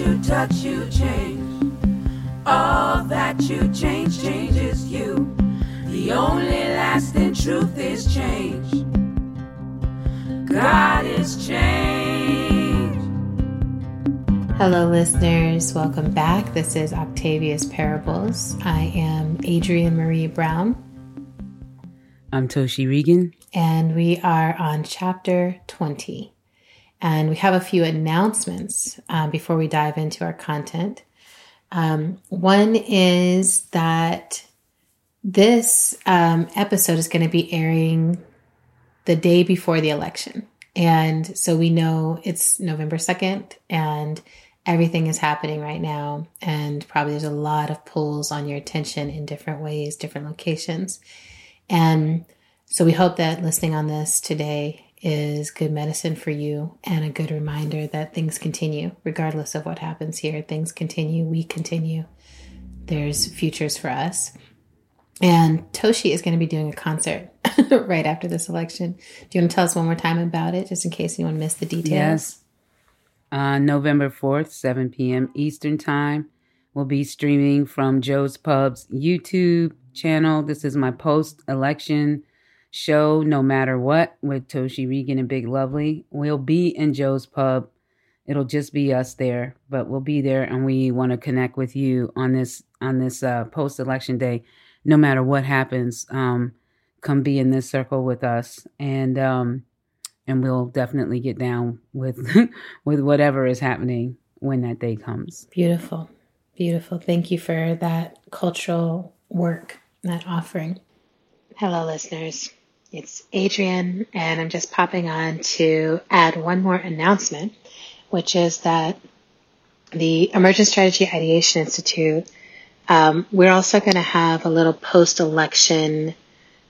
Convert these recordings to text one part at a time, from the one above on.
you touch, you change. All that you change changes you. The only lasting truth is change. God is change. Hello, listeners. Welcome back. This is Octavia's Parables. I am Adrienne Maree Brown. I'm Toshi Reagon. And we are on chapter 20. And we have a few announcements um, before we dive into our content. Um, one is that this um, episode is going to be airing the day before the election. And so we know it's November 2nd and everything is happening right now. And probably there's a lot of pulls on your attention in different ways, different locations. And so we hope that listening on this today is good medicine for you and a good reminder that things continue, regardless of what happens here. Things continue, we continue. There's futures for us. And Toshi is going to be doing a concert right after this election. Do you want to tell us one more time about it, just in case anyone missed the details? Yes. Uh, November 4th, 7 p.m. Eastern Time. We'll be streaming from Joe's Pub's YouTube channel. This is my post election show, No Matter What, with Toshi Reagon and Big Lovely. We'll be in Joe's Pub. It'll just be us there, but we'll be there and we want to connect with you on this on this uh, post election day. No matter what happens, um, come be in this circle with us and um, and we'll definitely get down with with whatever is happening when that day comes. Beautiful. Beautiful. Thank you for that cultural work, that offering. Hello, listeners. It's Adrienne, and I'm just popping on to add one more announcement, which is that the Emergent Strategy Ideation Institute, um, we're also going to have a little post election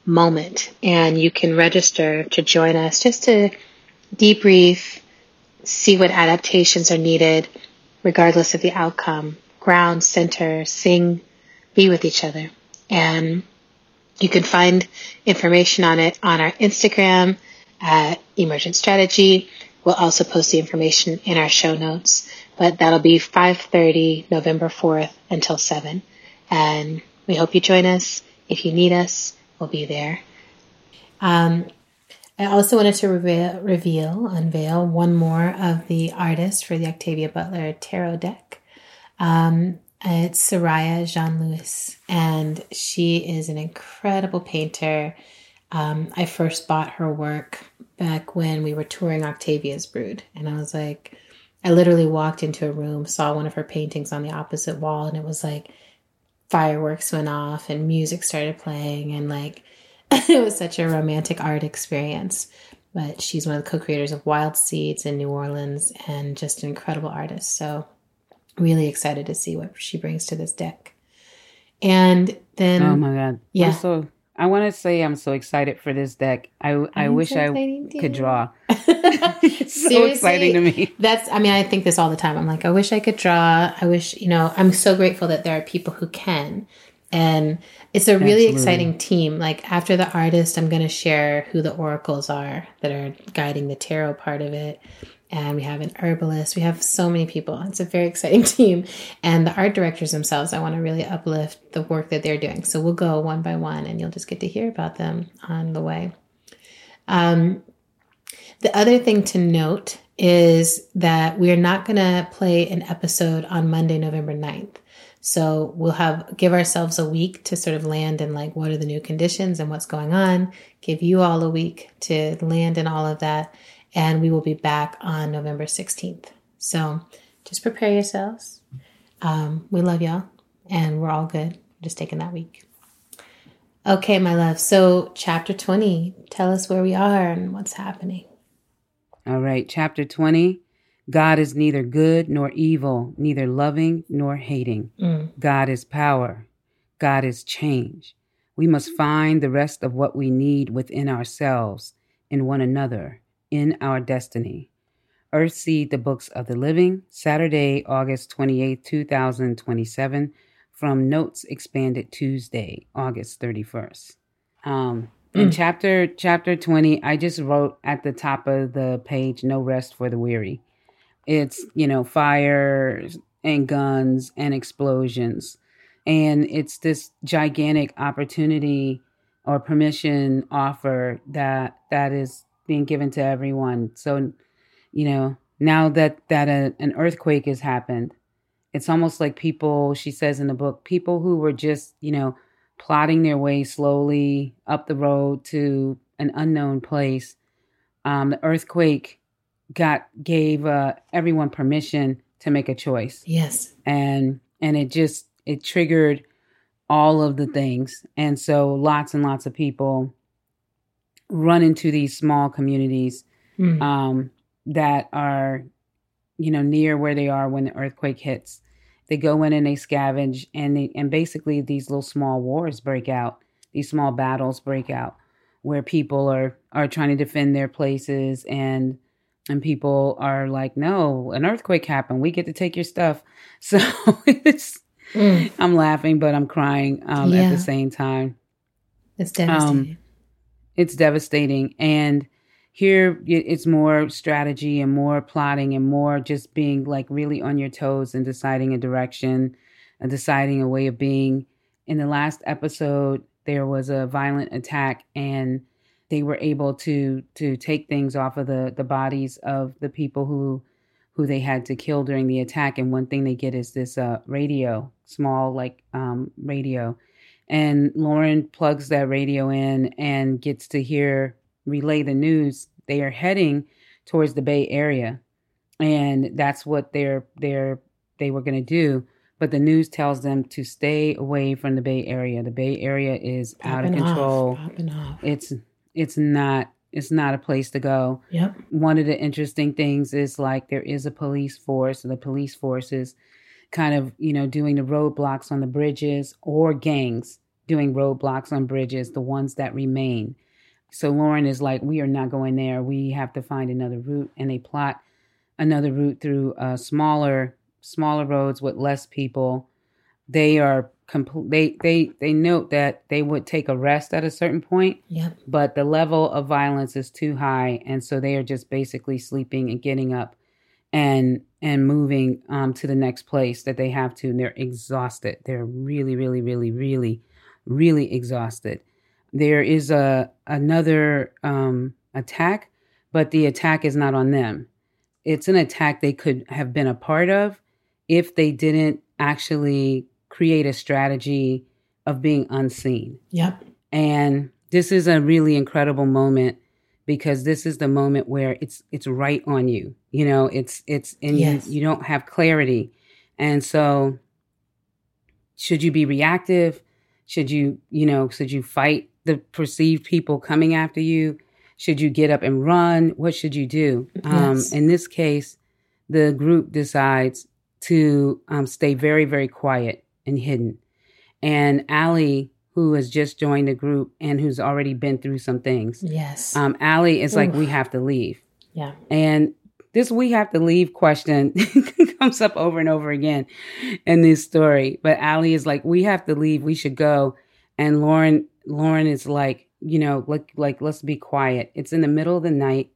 moment, and you can register to join us just to debrief, see what adaptations are needed, regardless of the outcome, ground, center, sing, be with each other. And you can find information on it on our Instagram at Emergent Strategy. We'll also post the information in our show notes, but that'll be 5:30 November 4th until 7. And we hope you join us. If you need us, we'll be there. Um, I also wanted to reveal, reveal, unveil one more of the artists for the Octavia Butler Tarot deck. Um, it's Soraya Jean Louis, and she is an incredible painter. Um, I first bought her work back when we were touring Octavia's Brood, and I was like, I literally walked into a room, saw one of her paintings on the opposite wall, and it was like fireworks went off and music started playing, and like it was such a romantic art experience. But she's one of the co creators of Wild Seeds in New Orleans and just an incredible artist. So really excited to see what she brings to this deck. And then, oh my god, yeah. I'm so I want to say I'm so excited for this deck. I I'm I wish so I could draw. it's so exciting to me. That's I mean I think this all the time. I'm like I wish I could draw. I wish you know I'm so grateful that there are people who can, and it's a really Absolutely. exciting team. Like after the artist, I'm going to share who the oracles are that are guiding the tarot part of it and we have an herbalist. We have so many people. It's a very exciting team. And the art directors themselves, I want to really uplift the work that they're doing. So we'll go one by one and you'll just get to hear about them on the way. Um, the other thing to note is that we are not going to play an episode on Monday, November 9th. So we'll have give ourselves a week to sort of land in like what are the new conditions and what's going on, give you all a week to land in all of that and we will be back on November 16th. So just prepare yourselves. Um, we love y'all, and we're all good. Just taking that week. Okay, my love. So, chapter 20, tell us where we are and what's happening. All right, chapter 20. God is neither good nor evil, neither loving nor hating. Mm. God is power. God is change. We must find the rest of what we need within ourselves, in one another, in Our Destiny. Earthseed, the Books of the Living, Saturday, August 28, 2027, from Notes Expanded Tuesday, August 31st. Um, in chapter chapter 20, I just wrote at the top of the page, No Rest for the Weary. It's, you know, fire and guns and explosions. And it's this gigantic opportunity or permission offer that that is being given to everyone. So, you know, now that that a, an earthquake has happened, it's almost like people. She says in the book, people who were just, you know, plotting their way slowly up the road to an unknown place. Um, the earthquake got gave uh, everyone permission to make a choice. Yes, and and it just it triggered all of the things, and so lots and lots of people run into these small communities mm. um, that are, you know, near where they are when the earthquake hits. They go in and they scavenge, and they, and basically these little small wars break out. These small battles break out where people are are trying to defend their places and and people are like, "No, an earthquake happened. We get to take your stuff." So it's mm. I'm laughing, but I'm crying um, yeah. at the same time. It's devastating. Um, it's devastating, and here it's more strategy and more plotting and more just being like really on your toes and deciding a direction and deciding a way of being. In the last episode, there was a violent attack and they were able to to take things off of the the bodies of the people who who they had to kill during the attack. And one thing they get is this uh, radio small like um, radio and lauren plugs that radio in and gets to hear relay the news they are heading towards the bay area and that's what they're they're they were going to do but the news tells them to stay away from the bay area the bay area is Popping out of control off. Off. it's it's not it's not a place to go. Yep. One of the interesting things is like there is a police force, the police force is kind of, you know, doing the roadblocks on the bridges or gangs doing roadblocks on bridges, the ones that remain. So Lauren is like, we are not going there. We have to find another route. And they plot another route through uh, smaller, smaller roads with less people. They are complete they they they note that they would take a rest at a certain point yep. but the level of violence is too high and so they are just basically sleeping and getting up and and moving um, to the next place that they have to and they're exhausted they're really really really really really exhausted there is a another um, attack but the attack is not on them it's an attack they could have been a part of if they didn't actually create a strategy of being unseen. Yep. And this is a really incredible moment because this is the moment where it's it's right on you. You know, it's it's and yes. you, you don't have clarity. And so should you be reactive? Should you, you know, should you fight the perceived people coming after you? Should you get up and run? What should you do? Um, yes. Um, in this case, the group decides to um, stay very, very quiet and hidden. And Allie, who has just joined the group and who's already been through some things. Yes. Um, Allie is Oof. like, we have to leave. Yeah. And this we have to leave question comes up over and over again in this story. But Allie is like, we have to leave. We should go. And Lauren, Lauren is like, you know, like, like, let's be quiet. It's in the middle of the night.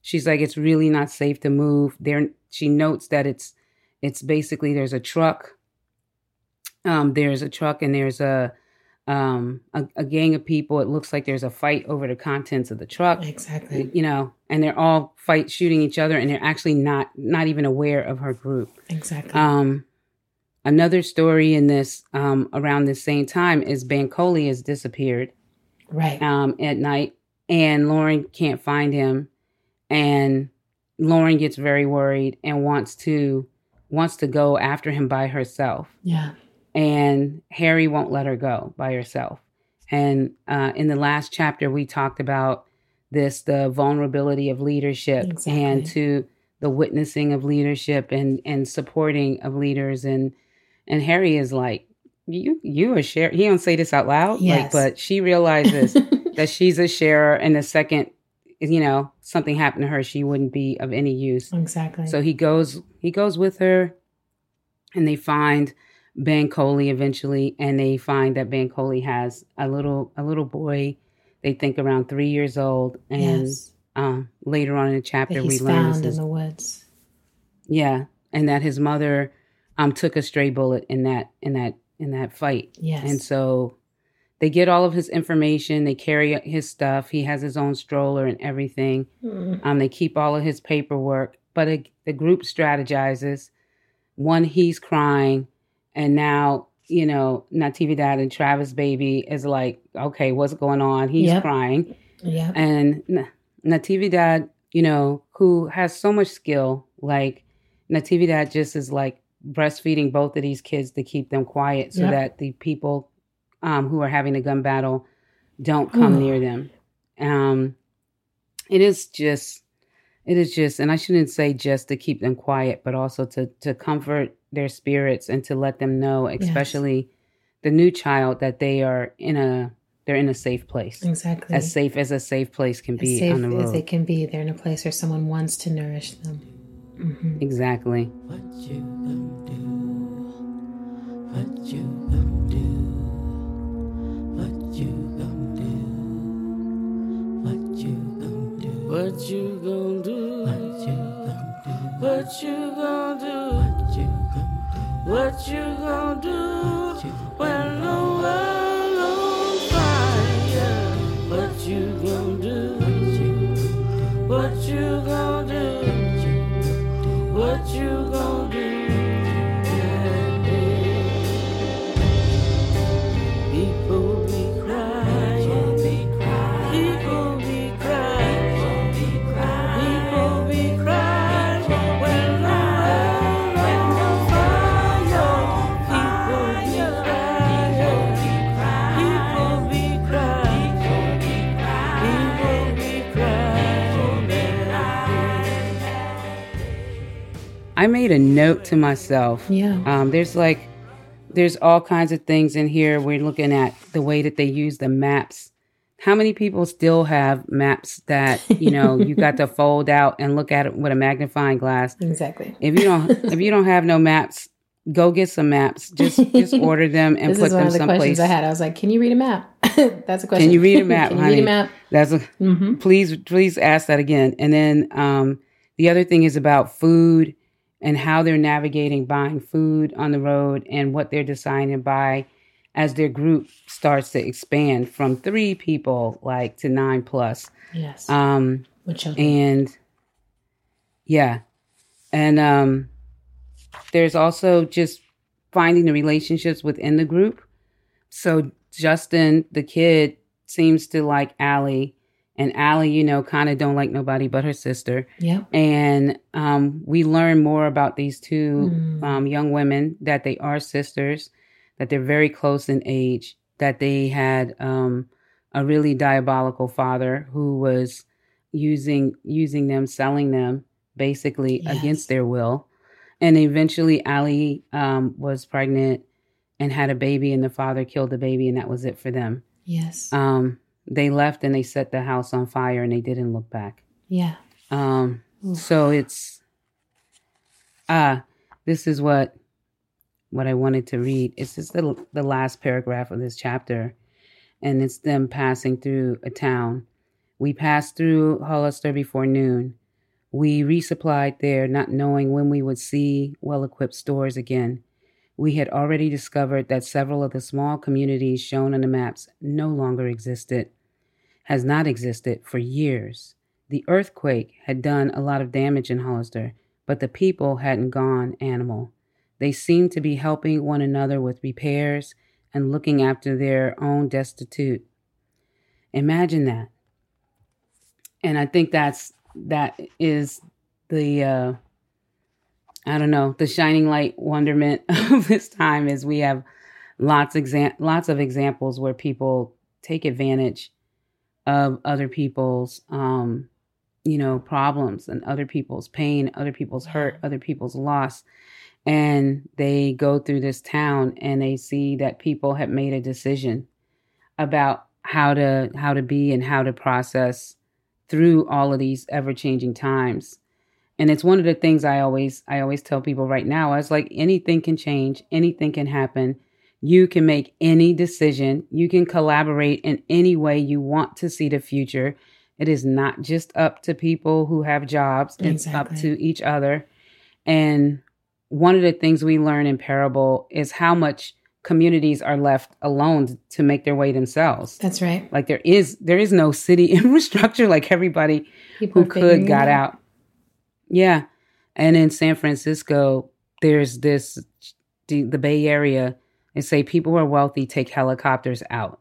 She's like, it's really not safe to move. There, she notes that it's, it's basically there's a truck um, there's a truck and there's a, um, a, a gang of people. It looks like there's a fight over the contents of the truck. Exactly. You know, and they're all fight shooting each other, and they're actually not not even aware of her group. Exactly. Um, another story in this um, around the same time is Bankole has disappeared. Right. Um, at night, and Lauren can't find him, and Lauren gets very worried and wants to wants to go after him by herself. Yeah and Harry won't let her go by herself. And uh, in the last chapter, we talked about this the vulnerability of leadership exactly. and to the witnessing of leadership and and supporting of leaders and and Harry is like you you a share he don't say this out loud yes. like but she realizes that she's a sharer and the second you know something happened to her she wouldn't be of any use exactly so he goes he goes with her and they find Bankole eventually, and they find that Bankole has a little a little boy. They think around three years old, and yes. um, later on in the chapter, we learn found in the woods. yeah, and that his mother um took a stray bullet in that in that in that fight. Yes. And so they get all of his information, they carry his stuff. He has his own stroller and everything. Mm. Um they keep all of his paperwork, but it, the group strategizes. One he's crying and now you know, Natividad and Travis baby is like, okay, what's going on? He's Yep. crying. Yeah. And Natividad, you know, who has so much skill, like Natividad just is like breastfeeding both of these kids to keep them quiet so Yep. that the people um, who are having a gun battle don't come near them. Um, it is just, it is just, and I shouldn't say just to keep them quiet, but also to to comfort their spirits and to let them know, especially the new child, that they are in a they're in a safe place Exactly. as safe as a safe place can As be safe on the as road. they can be. They're in a place where someone wants to nourish them. hmm Exactly. What you gonna do? What you gonna do? What you gonna do? What you gonna do? What you gonna do? What you gonna do? What you gonna do? What you gonna do? When the world on fire? What you gonna do? What you gonna do? What you I made a note to myself. Yeah. Um, there's like, there's all kinds of things in here. We're looking at the way that they use the maps. How many people still have maps that you know you got to fold out and look at it with a magnifying glass? Exactly. If you don't, if you don't have no maps, go get some maps. Just just order them and This put is one them of the someplace. questions I had. I was like, "Can you read a map?" That's a question. Can you read a map, Can you honey? read a map? That's a, hmm please please ask that again and then um, the other thing is about food and how they're navigating buying food on the road and what they're deciding to buy as their group starts to expand from three people like to nine plus. Yes. um, and yeah. And um, there's also just finding the relationships within the group. So justin the kid seems to like Allie, and Allie, you know, kind of don't like nobody but her sister. Yeah. And um, we learn more about these two Mm. um, young women that they are sisters, that they're very close in age, that they had um, a really diabolical father who was using using them, selling them basically Yes. against their will. And eventually, Allie um, was pregnant and had a baby, and the father killed the baby, and that was it for them. Yes. Um, they left and they set the house on fire, and they didn't look back. yeah. Um, Oof. so it's ah, this is what what I wanted to read. It's just the the last paragraph of this chapter, and it's them passing through a town. We passed through Hollister before noon. We resupplied there, not knowing when we would see well equipped stores again. We had already discovered that several of the small communities shown on the maps no longer existed, has not existed for years. The earthquake had done a lot of damage in Hollister, but the people hadn't gone animal. They seemed to be helping one another with repairs and looking after their own destitute. Imagine that. And I think that's that is the uh I don't know, the shining light wonderment of this time is we have lots exam- lots of examples where people take advantage of other people's um you know problems and other people's pain other people's hurt other people's loss. And they go through this town and they see that people have made a decision about how to how to be and how to process through all of these ever changing times. And it's one of the things i always i always tell people right now i was like anything can change. Anything can happen you can make any decision. You can collaborate in any way you want to see the future. It is not just up to people who have jobs, it's up to each other. And one of the things we learn in parable is how much communities are left alone to make their way themselves. That's right. Like there is there is no city infrastructure like everybody People who could got out. out. Yeah. And in San Francisco, there's this the, the Bay Area, they say people who are wealthy take helicopters out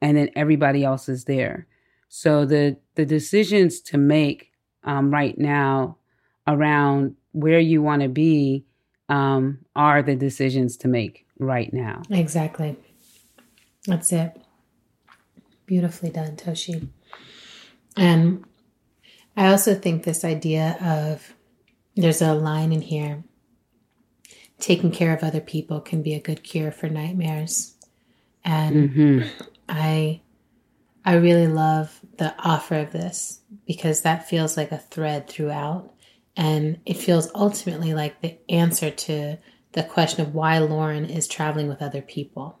and then everybody else is there. So the the decisions to make um, right now around where you want to be um, are the decisions to make right now. Exactly. That's it. Beautifully done, Toshi. And I also think this idea of there's a line in here taking care of other people can be a good cure for nightmares. And hmm I I really love the offer of this because that feels like a thread throughout and it feels ultimately like the answer to the question of why Lauren is traveling with other people.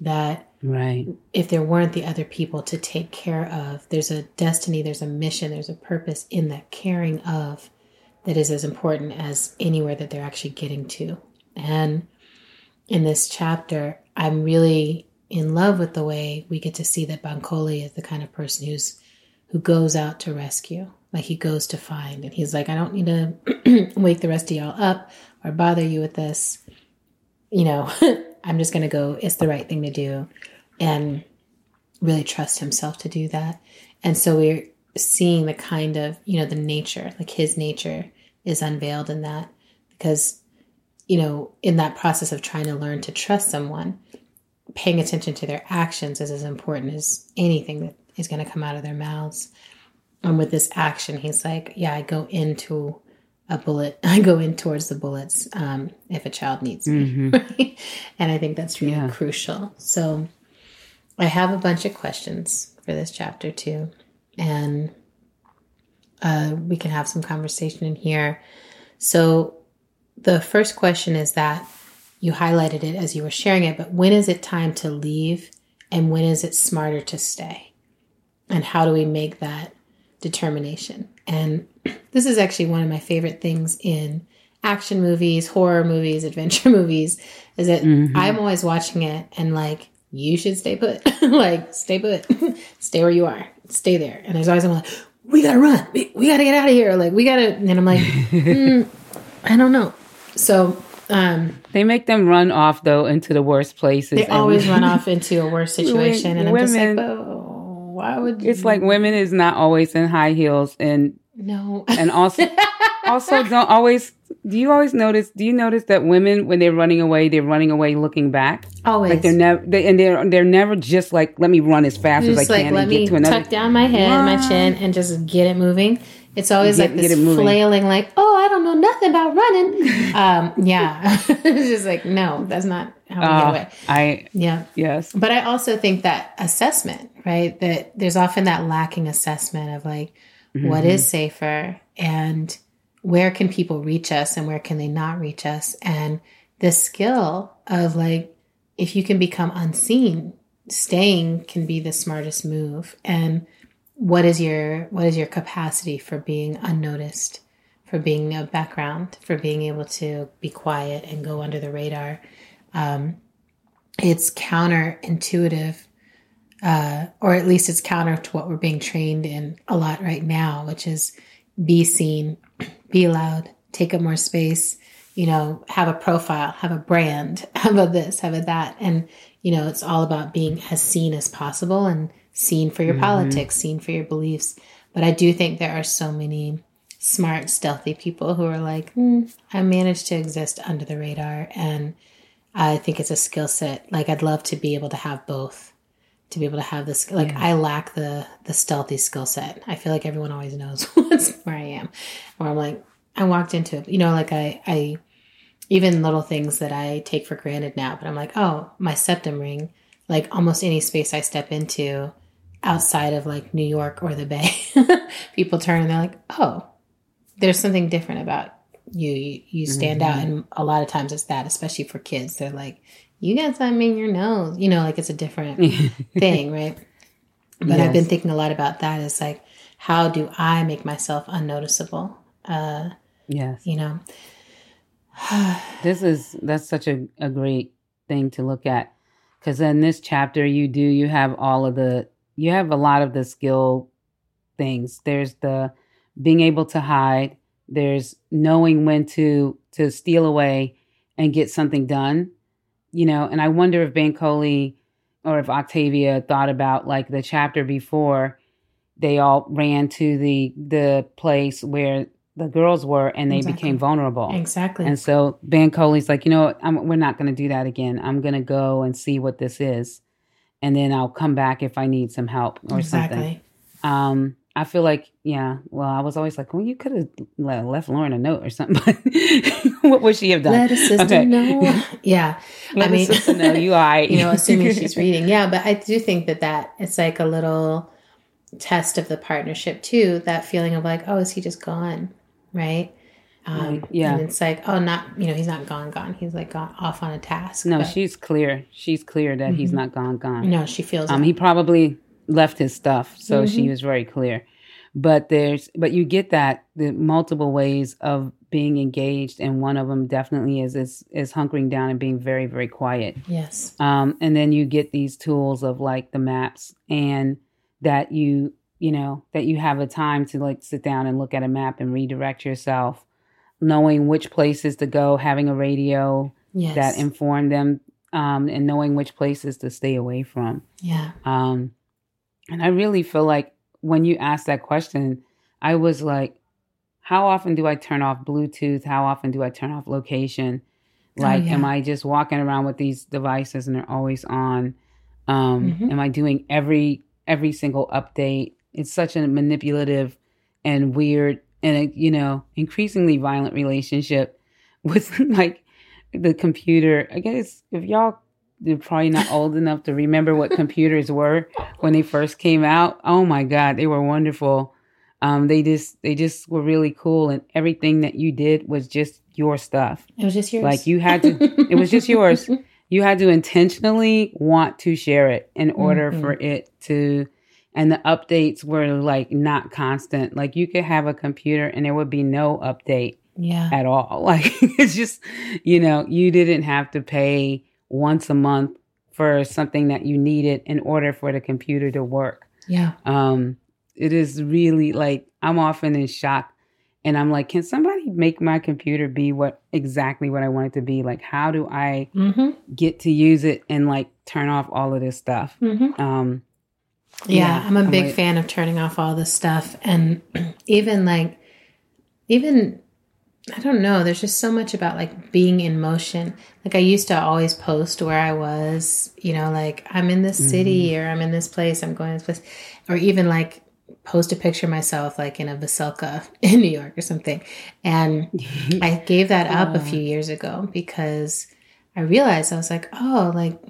That Right. if there weren't the other people to take care of, there's a destiny, there's a mission, there's a purpose in that caring of that is as important as anywhere that they're actually getting to. And in this chapter, I'm really in love with the way we get to see that Bankole is the kind of person who's who goes out to rescue. Like he goes to find and he's like, I don't need to wake the rest of y'all up or bother you with this. You know, I'm just gonna go, it's the right thing to do. And really trust himself to do that. And so we're seeing the kind of, you know, the nature, like his nature is unveiled in that because, you know, in that process of trying to learn to trust someone, paying attention to their actions is as important as anything that is going to come out of their mouths. And with this action, he's like, yeah, I go into a bullet. I go in towards the bullets um, if a child needs me. Right? And I think that's really Yeah. crucial. So I have a bunch of questions for this chapter too. And uh, we can have some conversation in here. So the first question is that you highlighted it as you were sharing it, but when is it time to leave and when is it smarter to stay? And how do we make that determination? And this is actually one of my favorite things in action movies, horror movies, adventure movies, is that I'm always watching it and like, you should stay put. like, stay put. stay where you are. Stay there. And there's always someone like, we gotta run. We, we gotta get out of here. Like, we gotta. And I'm like, "Hmm, I don't know. So, um, They make them run off though into the worst places. they always run off into a worse situation. And I'm just like, oh, why would you? It's like women is not always in high heels and no. and also also don't always do you always notice do you notice that women when they're running away they're running away looking back Always. like they're never they, and they're they're never just like let me run as fast as just I like can let and me get to another tuck down my head, my chin, and just get it moving. It's always Get- like this flailing, like, oh, I don't know nothing about running. um, yeah, it's just like no, that's not how we get Oh, away. I Yeah, yes but I also think that assessment, right? That there's often that lacking assessment of like what is safer and where can people reach us and where can they not reach us, and the skill of like if you can become unseen, staying can be the smartest move. And what is your what is your capacity for being unnoticed, for being a background, for being able to be quiet and go under the radar? Um, it's counterintuitive, uh, or at least it's counter to what we're being trained in a lot right now, which is be seen, be loud, take up more space, you know, have a profile, have a brand, have a this, have a that. And, you know, it's all about being as seen as possible and seen for your politics, seen for your beliefs. But I do think there are so many smart, stealthy people who are like, "Hmm, I managed to exist under the radar. And I think it's a skill set. Like, I'd love to be able to have both. To be able to have this, like I lack the the stealthy skill set. I feel like everyone always knows what's where I am, or I'm like I walked into it. You know, like I I even little things that I take for granted now, but I'm like, oh, my septum ring. Like almost any space I step into outside of like New York or the Bay, people turn and they're like, oh, there's something different about you. You, you stand out, mm-hmm. and a lot of times it's that, especially for kids. They're like, you got something in your nose. You know, like it's a different thing, right? But I've been thinking a lot about that. Is like, how do I make myself unnoticeable? Uh, yes you know this is that's such a, a great thing to look at because in this chapter you do you have all of the you have a lot of the skill things there's the being able to hide there's knowing when to to steal away and get something done you know and i wonder if bankole or if octavia thought about like the chapter before they all ran to the the place where the girls were and they Exactly. became vulnerable Exactly. and so Bankole's like, you know. I'm, we're not going to do that again. I'm going to go and see what this is, and then I'll come back if I need some help or something. exactly. Um, I feel like, yeah. Well, I was always like, well, you could have left Lauren a note or something. What would she have done? Let a sister Okay. know. Yeah. Let I mean, sister know you right. you know, assuming she's reading. Yeah, but I do think that that it's like a little test of the partnership too. That feeling of like, oh, is he just gone? Right. Um, yeah. And it's like, oh, not you know, he's not gone, gone. He's like gone off on a task. no, but- she's clear. She's clear that he's not gone. Gone. no, she feels. Um, it. he probably left his stuff, so Mm-hmm. she was very clear. But there's, but you get that the multiple ways of being engaged, and one of them definitely is is is hunkering down and being very very quiet. yes. Um, and then you get these tools of like the maps, and that you you know that you have a time to like sit down and look at a map and redirect yourself, knowing which places to go, having a radio Yes. that inform them, um, and knowing which places to stay away from. yeah. Um, and I really feel like when you asked that question, I was like, how often do I turn off Bluetooth? How often do I turn off location? Oh, Like, yeah. am I just walking around with these devices and they're always on? Um, Mhm. Am I doing every every single update? It's such a manipulative and weird and a, you know increasingly violent relationship with like the computer. I guess if y'all you're probably not old enough to remember what computers were when they first came out. Oh my God, they were wonderful. Um, they just they just were really cool, and everything that you did was just your stuff. It was just yours. Like you had to, it was just yours. You had to intentionally want to share it in order Mhm. for it to. And the updates were like not constant. Like you could have a computer and there would be no update yeah. at all. Like it's just, you know, you didn't have to pay once a month for something that you needed in order for the computer to work. Yeah. Um, it is really like I'm often in shock and I'm like, can somebody make my computer be what exactly what I want it to be? Like, how do I Mm-hmm. get to use it and like turn off all of this stuff? Mm-hmm. Um, Yeah, Yeah, I'm a I'm big like- fan of turning off all this stuff and even like even I don't know, there's just so much about like being in motion. Like I used to always post where I was, you know, like I'm in this city or I'm in this place, I'm going to this place or even like post a picture of myself like in a Vasilka in New York or something. And I gave that up a few years ago because I realized I was like, oh, like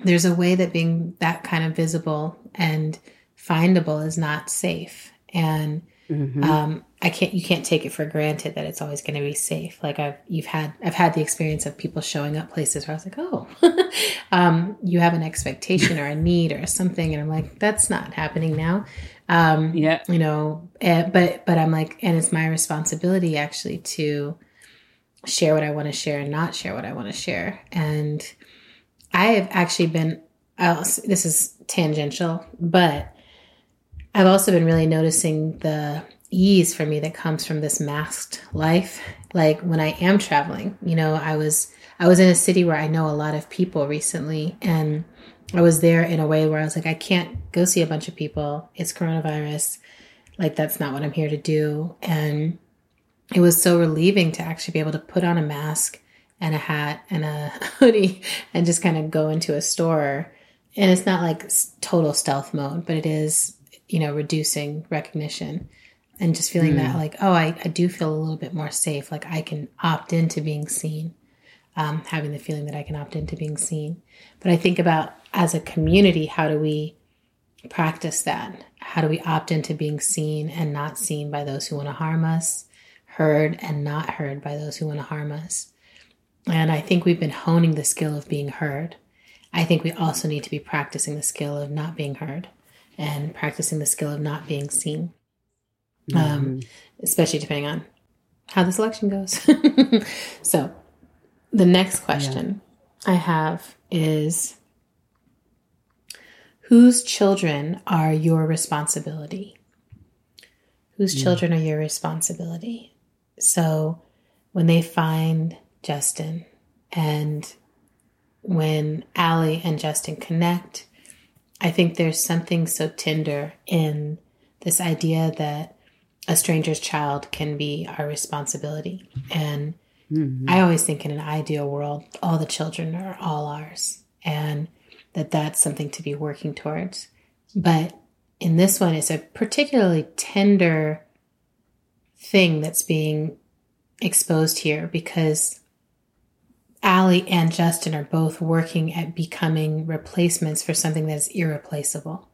there's a way that being that kind of visible and findable is not safe. And mhm. um, I can't, you can't take it for granted that it's always going to be safe. Like I've, you've had, I've had the experience of people showing up places where I was like, oh, um, you have an expectation or a need or something, and I'm like, that's not happening now. Um, yeah, you know eh, but but i'm like and it's my responsibility actually to share what i want to share and not share what i want to share and i have actually been I'll, this is tangential but i've also been really noticing the ease for me that comes from this masked life like when i am traveling you know i was i was in a city where i know a lot of people recently and I was there in a way where I was like, I can't go see a bunch of people. It's coronavirus. Like, that's not what I'm here to do. And it was so relieving to actually be able to put on a mask and a hat and a hoodie and just kind of go into a store. And it's not like total stealth mode, but it is, you know, reducing recognition and just feeling that, like, oh, I, I do feel a little bit more safe. Like, I can opt into being seen um, having the feeling that I can opt into being seen. But I think about as a community, how do we practice that? How do we opt into being seen and not seen by those who want to harm us, heard and not heard by those who want to harm us? And I think we've been honing the skill of being heard. I think we also need to be practicing the skill of not being heard and practicing the skill of not being seen, um, especially depending on how the selection goes. so, the next question I have is Whose children are your responsibility? Whose children are your responsibility? So, when they find Justin and when Allie and Justin connect, I think there's something so tender in this idea that a stranger's child can be our responsibility. And mm-hmm. I always think in an ideal world, all the children are all ours, and that that's something to be working towards. But in this one, it's a particularly tender thing that's being exposed here because Allie and Justin are both working at becoming replacements for something that is irreplaceable,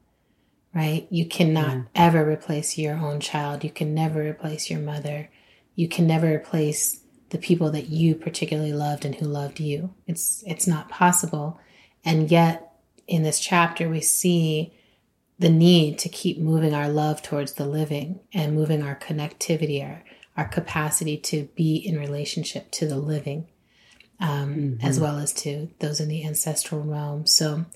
right? You cannot ever replace your own child. You can never replace your mother. You can never replace the people that you particularly loved and who loved you. It's it's not possible. And yet in this chapter we see the need to keep moving our love towards the living and moving our connectivity, our, our capacity to be in relationship to the living, um, as well as to those in the ancestral realm. So,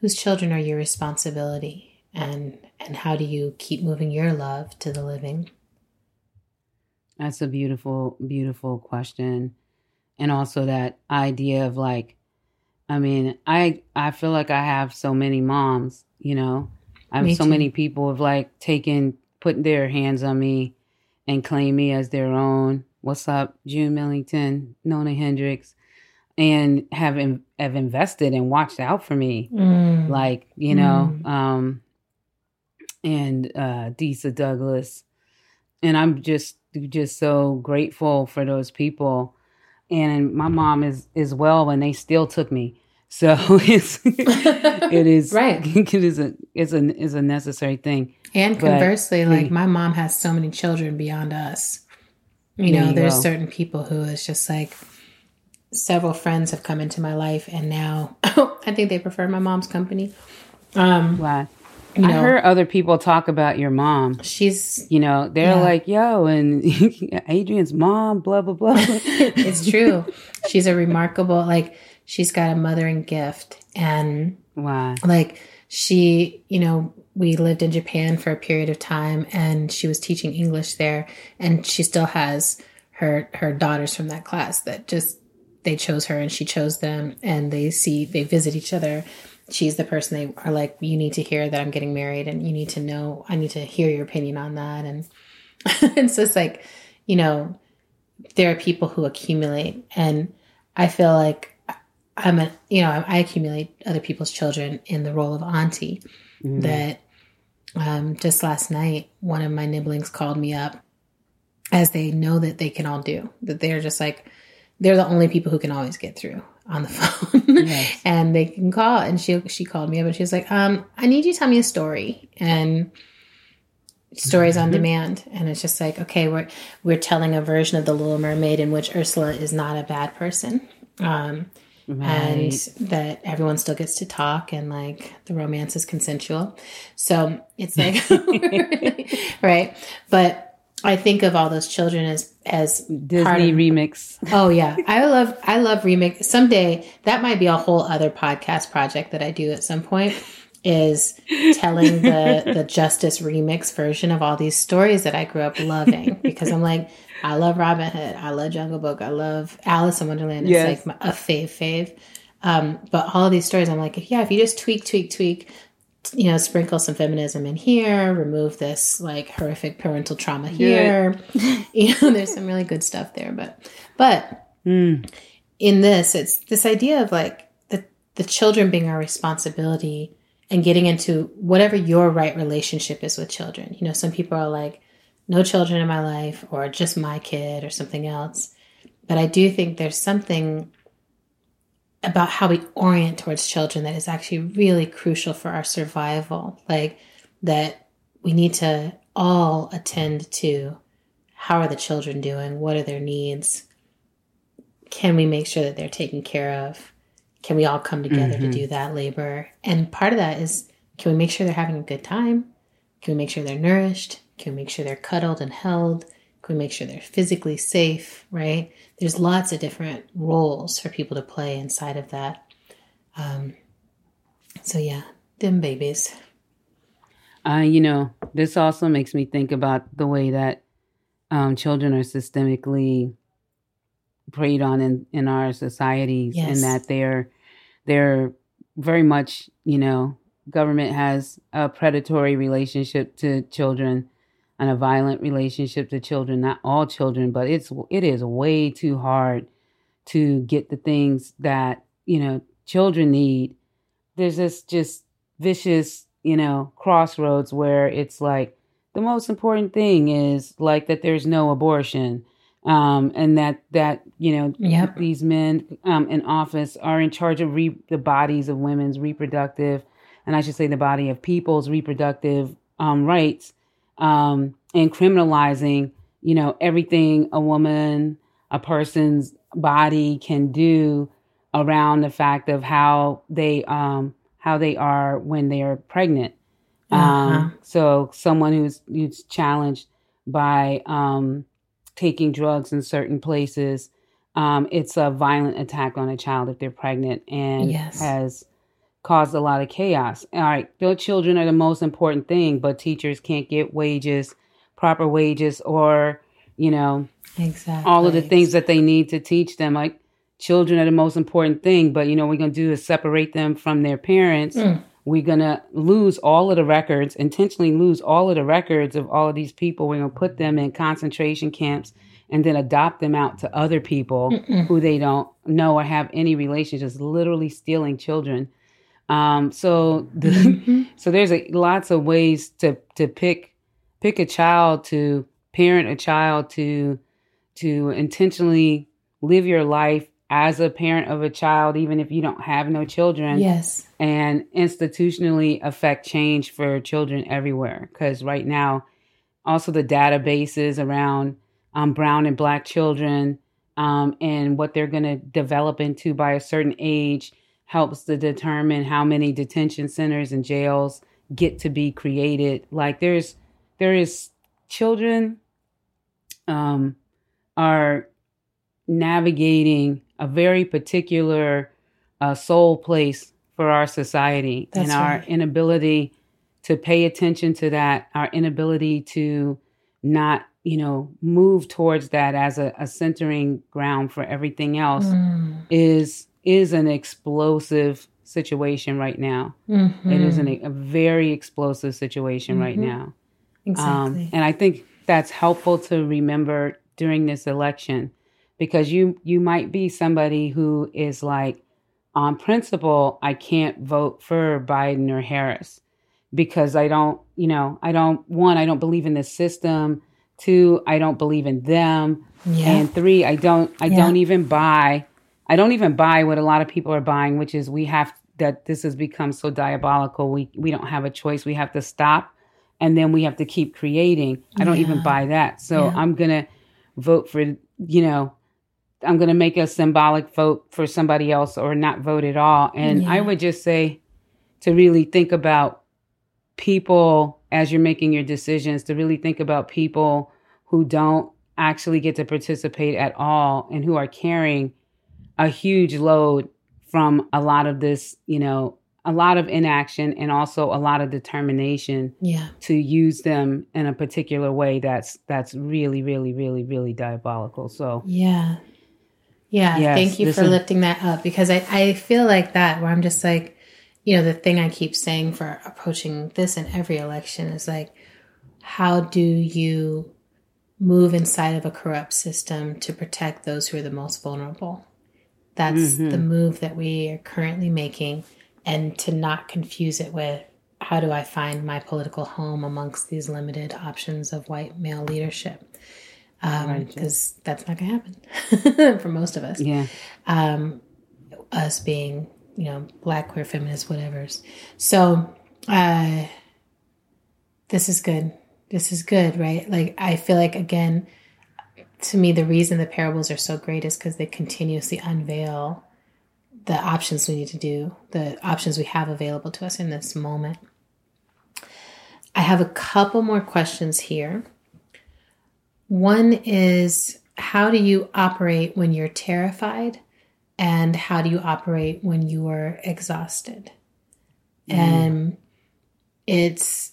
whose children are your responsibility, and and how do you keep moving your love to the living? That's a beautiful, beautiful question. And also that idea of like, I mean, I I feel like I have so many moms, you know. I have Me so too. many people have like taken put their hands on me and claim me as their own. What's up, June Millington, Nona Hendryx, and have in, have invested and watched out for me Mm. like you know um and uh Disa Douglas and I'm just just so grateful for those people and my mom is is well and they still took me so it's it is Right. it is a it's a is a necessary thing And But- conversely, like my mom has so many children beyond us. You know, you there's go. certain people who it's just like several friends have come into my life, and now I think they prefer my mom's company. Um, wow you I know, heard other people talk about your mom. She's you know they're Yeah. like yo and Adrienne's mom blah blah blah. It's true. she's a remarkable like she's got a mothering gift, and wow like she you know we lived in japan for a period of time and she was teaching english there and she still has her her daughters from that class that just they chose her and she chose them and they see they visit each other she's the person they are like you need to hear that i'm getting married and you need to know i need to hear your opinion on that. And it's just like you know there are people who accumulate. And i feel like i'm a you know i accumulate other people's children in the role of auntie that um, just last night one of my nibblings called me up as they know that they can all do that they're just like they're the only people who can always get through on the phone and they can call and she she called me up and she was like um i need you to tell me a story and stories on demand and it's just like okay we're we're telling a version of the little mermaid in which ursula is not a bad person um and that everyone still gets to talk and like the romance is consensual. So it's like right? But i think of all those children as as Disney of- remix Oh yeah, I love I love remix. Someday that might be a whole other podcast project that I do at some point. Is telling the the Justice remix version of all these stories that I grew up loving because I'm like I love Robin Hood, I love Jungle Book, I love Alice in Wonderland. It's Yes. like my, a fave fave. Um, but all of these stories, I'm like, yeah, if you just tweak, tweak, tweak, you know, sprinkle some feminism in here, remove this like horrific parental trauma here. you know, there's some really good stuff there. But but Mm. in this, it's this idea of like the the children being our responsibility and getting into whatever your right relationship is with children. You know, some people are like, no children in my life, or just my kid, or something else. But I do think there's something about how we orient towards children that is actually really crucial for our survival. Like that we need to all attend to how are the children doing? What are their needs? Can we make sure that they're taken care of? Can we all come together to mm-hmm. do that labor? And part of that is can we make sure they're having a good time? Can we make sure they're nourished? Can we make sure they're cuddled and held? Can we make sure they're physically safe, right? There's lots of different roles for people to play inside of that. Um, so, yeah, them babies. Uh, you know, this also makes me think about the way that um, children are systemically preyed on in, in our societies Yes. and that they're they're very much, you know, government has a predatory relationship to children and a violent relationship to children, not all children, but it's it is way too hard to get the things that, you know, children need. There's this just vicious, you know, crossroads where it's like the most important thing is like that there's no abortion um, and that that you know Yep. these men um, in office are in charge of re- the bodies of women's reproductive and i should say the body of people's reproductive um, rights um, and criminalizing you know everything a woman a person's body can do around the fact of how they um, how they are when they are pregnant Uh-huh. um, so someone who's who's challenged by um, taking drugs in certain places, um, it's a violent attack on a child if they're pregnant and Yes. has caused a lot of chaos. All right, the children are the most important thing, but teachers can't get wages, proper wages, or you know Exactly. all of the things that they need to teach them. Like children are the most important thing, but you know, what we're gonna do is separate them from their parents. Mm. We're gonna lose all of the records, intentionally lose all of the records of all of these people. We're gonna put them in concentration camps and then adopt them out to other people who they don't know or have any relationships, literally stealing children. Um, so the, Mhm. so there's a, lots of ways to to pick pick a child to parent a child to to intentionally live your life as a parent of a child even if you don't have no children Yes. and institutionally affect change for children everywhere because right now also the databases around um, brown and black children um, and what they're going to develop into by a certain age helps to determine how many detention centers and jails get to be created like there's there is children um, are navigating a very particular uh, soul place for our society That's and our right. inability to pay attention to that, our inability to not, you know, move towards that as a, a centering ground for everything else Mm. is is an explosive situation right now. Mhm. It is an, a very explosive situation right Mhm. now. exactly. Um, and I think that's helpful to remember during this election because you you might be somebody who is like on principle I can't vote for Biden or Harris because I don't, you know, I don't one I don't believe in this system, two I don't believe in them, yeah. and three I don't I Yeah. don't even buy I don't even buy what a lot of people are buying, which is we have that this has become so diabolical. We we don't have a choice. We have to stop and then we have to keep creating. I don't even buy that. So Yeah. I'm gonna vote for you know, I'm gonna make a symbolic vote for somebody else or not vote at all. And I would just say to really think about people as you're making your decisions, to really think about people who don't actually get to participate at all and who are carrying a huge load from a lot of this, you know, a lot of inaction and also a lot of determination yeah. to use them in a particular way that's that's really really really really diabolical so Yeah. Yeah. Yes, thank you for is- lifting that up because I, I feel like that where I'm just like, you know, the thing I keep saying for approaching this in every election is like, how do you move inside of a corrupt system to protect those who are the most vulnerable? That's Mhm. the move that we are currently making, and to not confuse it with how do I find my political home amongst these limited options of white male leadership? Because that's not going to happen for most of us yeah um, us being, you know, black, queer, feminist, whatever's. So, uh, this is good. This is good, right? Like, I feel like, again, to me, the reason the parables are so great is because they continuously unveil the options we need to do, the options we have available to us in this moment. I have a couple more questions here. One is how do you operate when you're terrified? And how do you operate when you are exhausted? Mm. And it's,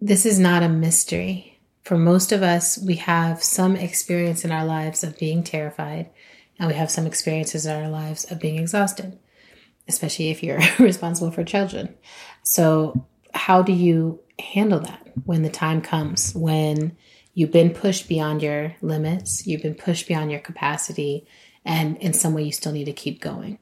this is not a mystery. For most of us, we have some experience in our lives of being terrified, and we have some experiences in our lives of being exhausted, especially if you're responsible for children. So, how do you handle that when the time comes when you've been pushed beyond your limits, you've been pushed beyond your capacity, and in some way you still need to keep going?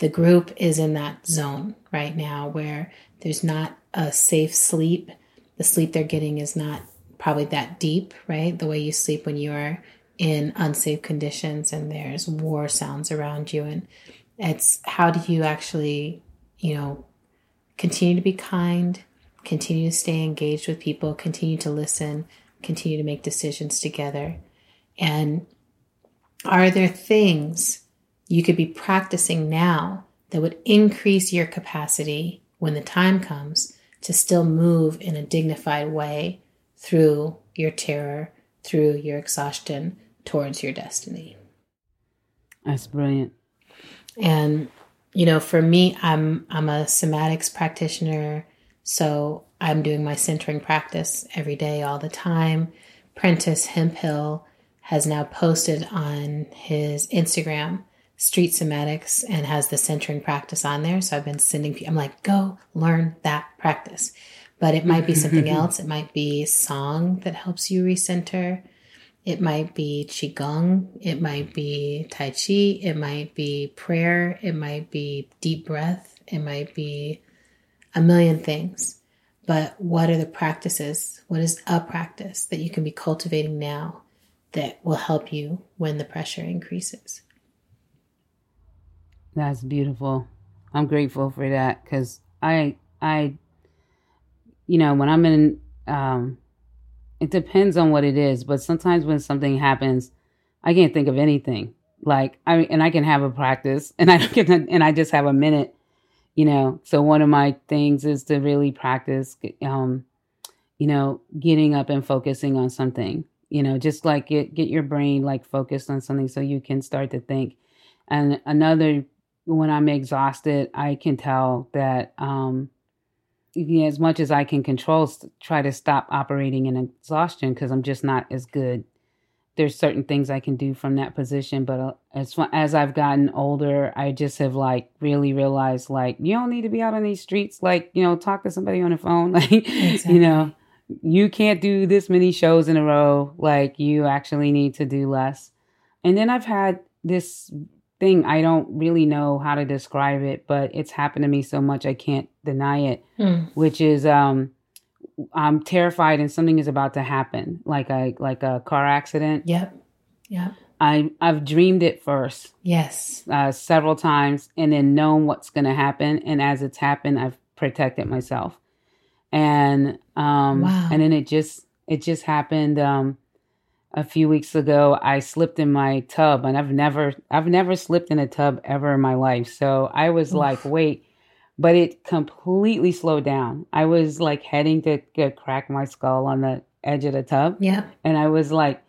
The group is in that zone right now where there's not a safe sleep. The sleep they're getting is not probably that deep, right? The way you sleep when you are in unsafe conditions and there's war sounds around you. And it's how do you actually, you know, continue to be kind, continue to stay engaged with people, continue to listen, continue to make decisions together. And are there things you could be practicing now that would increase your capacity when the time comes to still move in a dignified way through your terror, through your exhaustion towards your destiny? That's brilliant. And you know, for me, I'm I'm a somatics practitioner, so I'm doing my centering practice every day, all the time. Prentis Hemphill has now posted on his Instagram street somatics and has the centering practice on there. So I've been sending people, I'm like, go learn that practice. But it might be something else. It might be song that helps you recenter. It might be Qigong. It might be Tai Chi. It might be prayer. It might be deep breath. It might be a million things. But what are the practices? What is a practice that you can be cultivating now that will help you when the pressure increases? That's beautiful. I'm grateful for that because I, I, you know, when I'm in, um, it depends on what it is, but sometimes when something happens, I can't think of anything. Like I, and I can have a practice, and I can, and I just have a minute, you know. So one of my things is to really practice, um, you know, getting up and focusing on something. You know, just like get get your brain like focused on something so you can start to think. And another when I'm exhausted, I can tell that um, yeah, as much as I can control, try to stop operating in exhaustion because I'm just not as good. There's certain things I can do from that position, but uh, as as I've gotten older, I just have like really realized like you don't need to be out on these streets, like you know, talk to somebody on the phone, like exactly. you know, you can't do this many shows in a row. Like you actually need to do less. And then I've had this thing. I don't really know how to describe it, but it's happened to me so much I can't deny it. Mm. Which is um I'm terrified and something is about to happen, like a like a car accident. Yep. Yep. I I've dreamed it first. Yes. Uh, several times and then known what's going to happen and as it's happened I've protected myself. And um wow. and then it just it just happened um a few weeks ago I slipped in my tub and I've never I've never slipped in a tub ever in my life. So I was Oof. like, wait, but it completely slowed down. I was like heading to, to crack my skull on the edge of the tub. Yeah. And I was like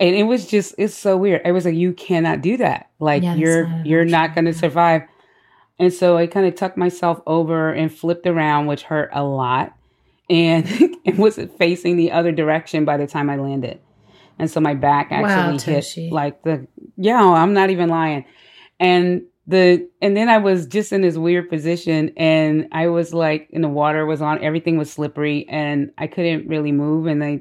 and it was just it's so weird. It was like you cannot do that. Like yeah, you're not you're not going to survive. And so I kind of tucked myself over and flipped around, which hurt a lot. And it was facing the other direction by the time I landed and so my back actually wow, hit like the yeah i'm not even lying and the and then i was just in this weird position and i was like and the water was on everything was slippery and i couldn't really move and i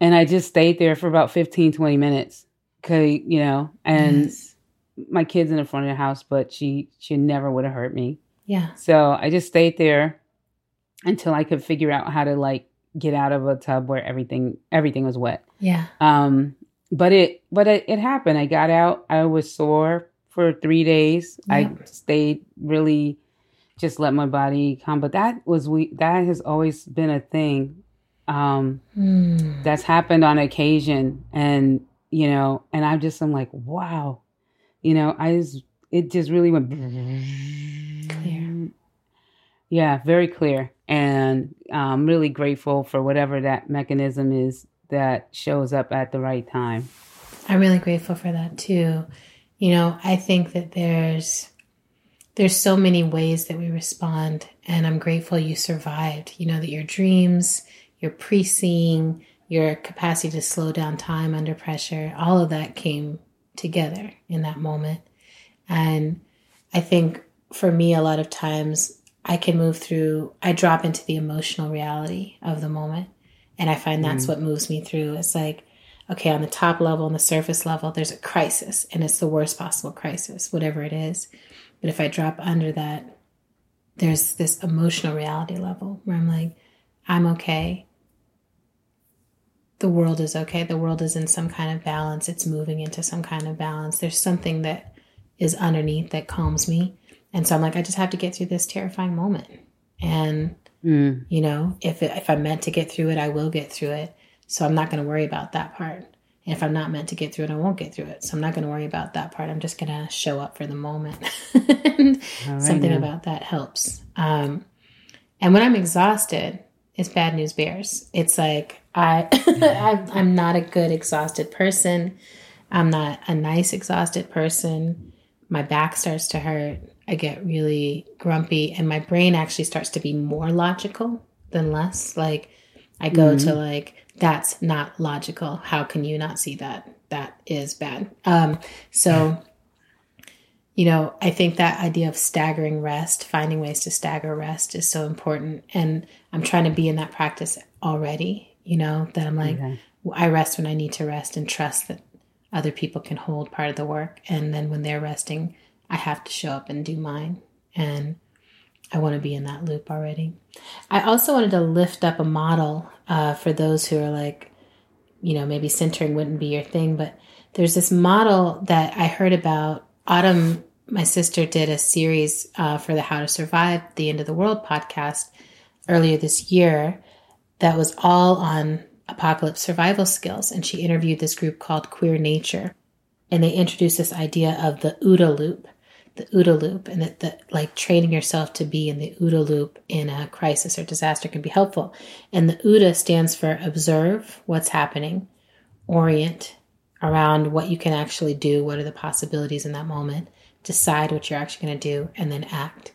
and i just stayed there for about 15 20 minutes cause you know and yes. my kids in the front of the house but she she never would have hurt me yeah so i just stayed there until i could figure out how to like get out of a tub where everything everything was wet. Yeah. Um but it but it, it happened. I got out. I was sore for 3 days. I stayed really just let my body come but that was we that has always been a thing um mm. that's happened on occasion and you know and I'm just I'm like wow. You know, I just it just really went clear. Yeah, very clear and I'm really grateful for whatever that mechanism is that shows up at the right time. I'm really grateful for that too. You know, I think that there's there's so many ways that we respond and I'm grateful you survived. You know that your dreams, your pre-seeing, your capacity to slow down time under pressure, all of that came together in that moment. And I think for me a lot of times I can move through I drop into the emotional reality of the moment and I find that's mm. what moves me through. It's like okay, on the top level, on the surface level, there's a crisis and it's the worst possible crisis, whatever it is. But if I drop under that, there's this emotional reality level where I'm like, I'm okay. The world is okay. The world is in some kind of balance. It's moving into some kind of balance. There's something that is underneath that calms me. And so I'm like, I just have to get through this terrifying moment. And, mm. you know, if, it, if I'm meant to get through it, I will get through it. So I'm not going to worry about that part. And if I'm not meant to get through it, I won't get through it. So I'm not going to worry about that part. I'm just going to show up for the moment. Something about that helps. Um, and when I'm exhausted, it's bad news bears. It's like I, I'm not a good exhausted person. I'm not a nice exhausted person. My back starts to hurt. I get really grumpy, and my brain actually starts to be more logical than less. Like I go mm-hmm. to like that's not logical. How can you not see that? That is bad. Um, so, you know, I think that idea of staggering rest, finding ways to stagger rest is so important. And I'm trying to be in that practice already, you know, that I'm like, okay. I rest when I need to rest and trust that other people can hold part of the work. And then when they're resting, I have to show up and do mine. And I want to be in that loop already. I also wanted to lift up a model uh, for those who are like, you know, maybe centering wouldn't be your thing, but there's this model that I heard about. Autumn, my sister, did a series uh, for the How to Survive the End of the World podcast earlier this year that was all on apocalypse survival skills. And she interviewed this group called Queer Nature. And they introduced this idea of the OODA loop the OODA loop and that, that like training yourself to be in the OODA loop in a crisis or disaster can be helpful. And the OODA stands for observe what's happening, orient around what you can actually do, what are the possibilities in that moment, decide what you're actually going to do, and then act.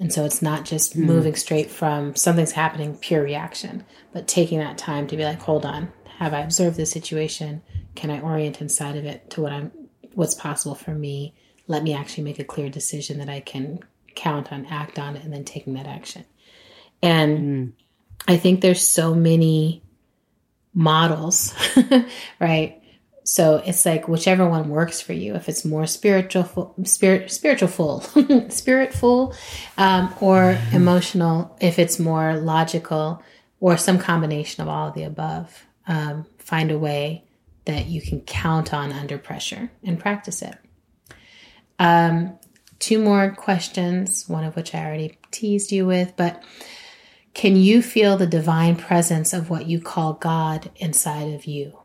And so it's not just mm. moving straight from something's happening, pure reaction, but taking that time to be like, hold on, have I observed this situation? Can I orient inside of it to what I'm, what's possible for me? Let me actually make a clear decision that I can count on, act on it, and then taking that action. And mm. I think there's so many models, right? So it's like whichever one works for you. If it's more spiritual, spirit, spiritual full, spiritful, um, or mm-hmm. emotional. If it's more logical, or some combination of all of the above. Um, find a way that you can count on under pressure and practice it. Um, two more questions, one of which I already teased you with, but can you feel the divine presence of what you call God inside of you?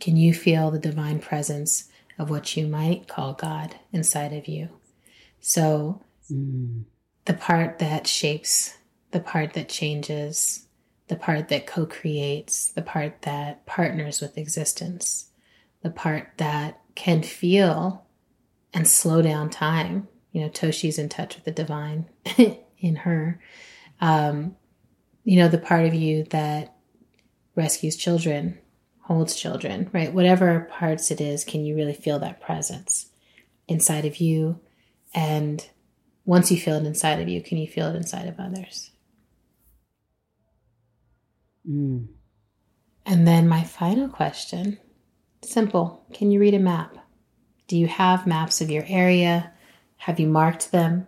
Can you feel the divine presence of what you might call God inside of you? So, mm. the part that shapes, the part that changes, the part that co creates, the part that partners with existence, the part that can feel and slow down time. You know, Toshi's in touch with the divine in her. Um, you know, the part of you that rescues children, holds children, right? Whatever parts it is, can you really feel that presence inside of you? And once you feel it inside of you, can you feel it inside of others? Mm. And then my final question simple. Can you read a map? Do you have maps of your area? Have you marked them?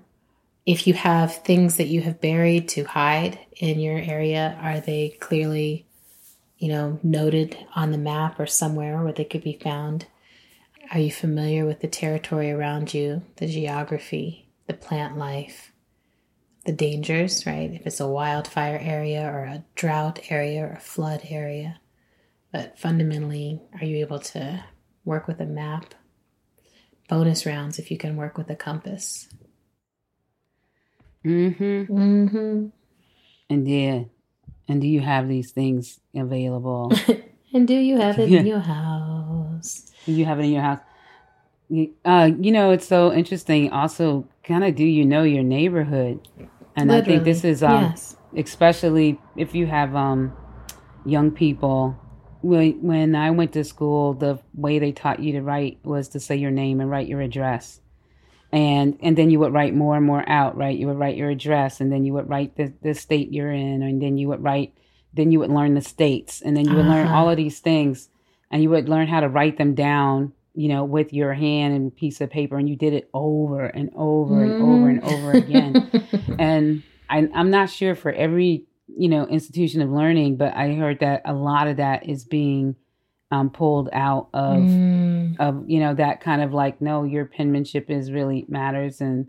If you have things that you have buried to hide in your area, are they clearly, you know, noted on the map or somewhere where they could be found? Are you familiar with the territory around you, the geography, the plant life, the dangers, right? If it's a wildfire area or a drought area or a flood area. But fundamentally, are you able to work with a map bonus rounds if you can work with a compass. Mm-hmm. Mm-hmm. And yeah, And do you have these things available? and do you have it Yeah. in your house? do you have it in your house? You- Uh, you know, it's so interesting. Also, kind of do you know your neighborhood? And I think this is um, yes. especially if you have um, young people. When when I went to school, the way they taught you to write was to say your name and write your address, and and then you would write more and more out. Right, you would write your address, and then you would write the the state you're in, and then you would write. Then you would learn the states, and then you would learn Uh-huh. all of these things, and you would learn how to write them down. You know, with your hand and piece of paper, and you did it over and over and over and over again and I, I'm not sure for every you know institution of learning, but I heard that a lot of that is being um, pulled out of Mm, of you know that kind of like no, your penmanship is really matters, and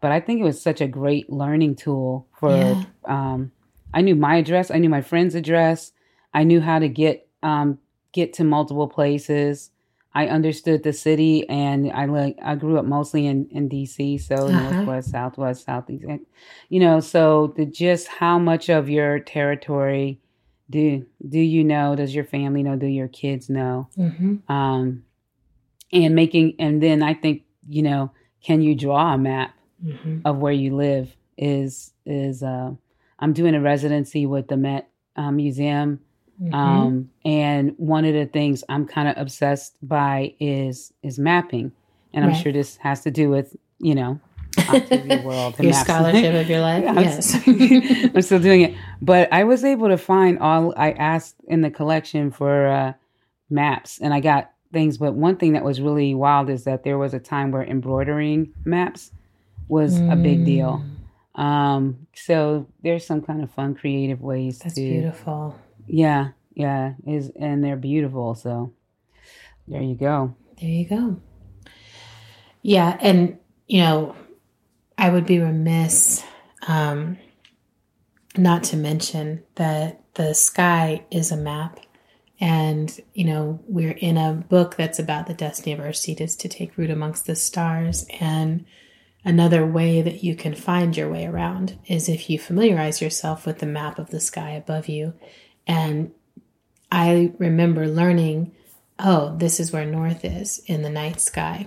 but I think it was such a great learning tool for. Yeah. Um, I knew my address, I knew my friend's address, I knew how to get um, get to multiple places. I understood the city, and I like I grew up mostly in in DC, so Uh-huh. northwest, southwest, southeast, you know. So the just how much of your territory do do you know? Does your family know? Do your kids know? mhm. Um, and making and then I think you know, can you draw a map Mhm. of where you live? Is is uh, I'm doing a residency with the Met uh, Museum Mhm. um, and one of the things I'm kind of obsessed by is is mapping, and I'm Right. sure this has to do with you know Octavia World your maps. scholarship of your life. I'm yes. s- I'm still doing it, but I was able to find all I asked in the collection for uh, maps, and I got things. But one thing that was really wild is that there was a time where embroidering maps was a big deal. Mm, Um, so there's some kind of fun, creative ways That's to beautiful. Yeah, yeah, is and they're beautiful. So there you go. There you go. Yeah, and you know, I would be remiss um, not to mention that the sky is a map, and you know, we're in a book that's about the destiny of our seed is to take root amongst the stars, and another way that you can find your way around is if you familiarize yourself with the map of the sky above you, and I remember learning oh, this is where north is in the night sky.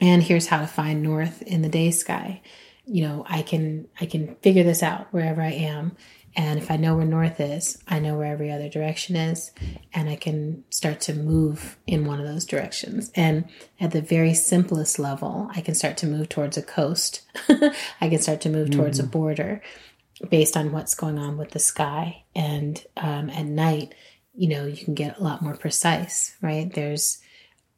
And here's how to find north in the day sky. You know, I can I can figure this out wherever I am. And if I know where north is, I know where every other direction is, and I can start to move in one of those directions. And at the very simplest level, I can start to move towards a coast. I can start to move towards a mm-hmm. border based on what's going on with the sky. And um, at night, you know, you can get a lot more precise, right? There's,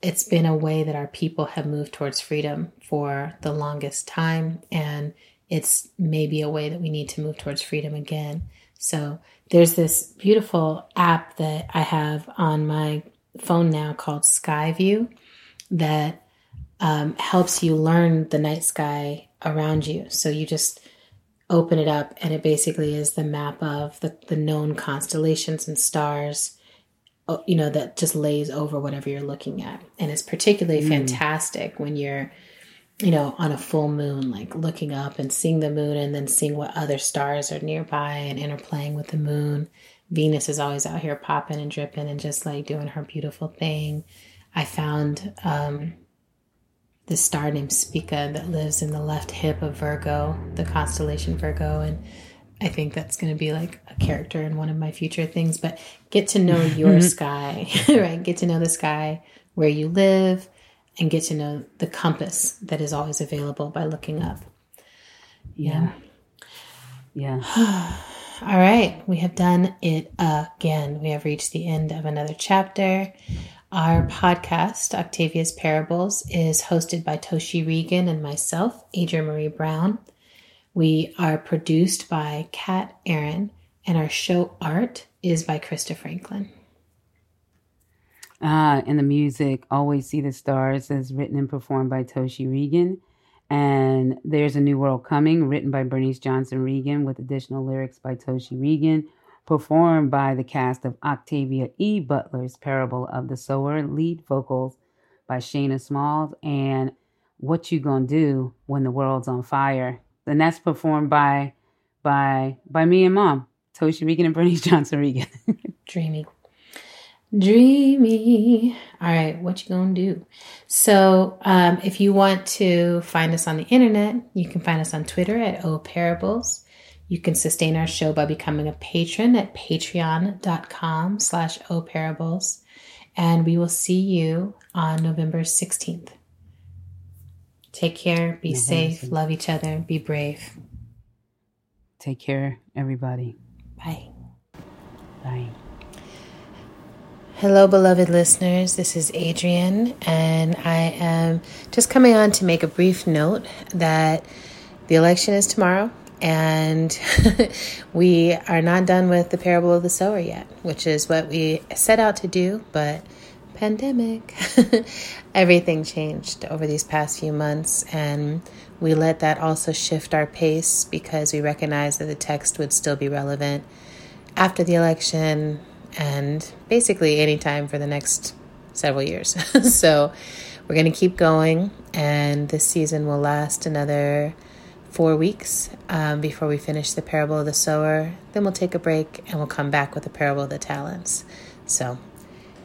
it's been a way that our people have moved towards freedom for the longest time. And it's maybe a way that we need to move towards freedom again. So there's this beautiful app that I have on my phone now called Skyview that um, helps you learn the night sky around you. So you just open it up and it basically is the map of the, the known constellations and stars you know that just lays over whatever you're looking at. And it's particularly fantastic when you're you know on a full moon like looking up and seeing the moon and then seeing what other stars are nearby and interplaying with the moon. Venus is always out here popping and dripping and just like doing her beautiful thing. I found um this star named Spica that lives in the left hip of Virgo, the constellation Virgo. And I think that's going to be like a character in one of my future things. But get to know your sky, right? Get to know the sky where you live and get to know the compass that is always available by looking up. Yeah. Yeah. All right, we have done it again. We have reached the end of another chapter. Our podcast, Octavia's Parables, is hosted by Toshi Reagon and myself, Adrienne Maree Brown. We are produced by Kat Aaron, and our show art is by Krista Franklin. Ah, and the music, Always See the Stars, is written and performed by Toshi Reagon. And There's a New World Coming, written by Bernice Johnson Reagon, with additional lyrics by Toshi Reagon, performed by the cast of Octavia E. Butler's Parable of the Sower, lead vocals by Shayna Smalls, and What You Gonna Do When the World's on Fire. And that's performed by by by me and mom, Toshi Reagon and Bernice Johnson Reagon. Dreamy. Dreamy. All right, what you gonna do? So, um, if you want to find us on the internet, you can find us on Twitter at O Parables. You can sustain our show by becoming a patron at patreon.com slash O Parables. And we will see you on November 16th. Take care, be safe, love each other, be brave. Take care, everybody. Bye. Bye. Hello, beloved listeners. This is Adrienne, and I am just coming on to make a brief note that the election is tomorrow, and we are not done with the parable of the sower yet, which is what we set out to do, but pandemic, everything changed over these past few months, and we let that also shift our pace because we recognized that the text would still be relevant after the election and basically anytime for the next several years. so we're going to keep going, and this season will last another four weeks um, before we finish the parable of the sower. Then we'll take a break and we'll come back with the parable of the talents. So,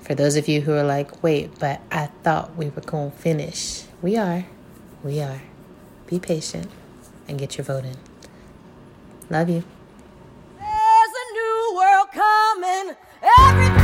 for those of you who are like, wait, but I thought we were going to finish, we are. We are. Be patient and get your vote in. Love you. There's a new world coming. Everything.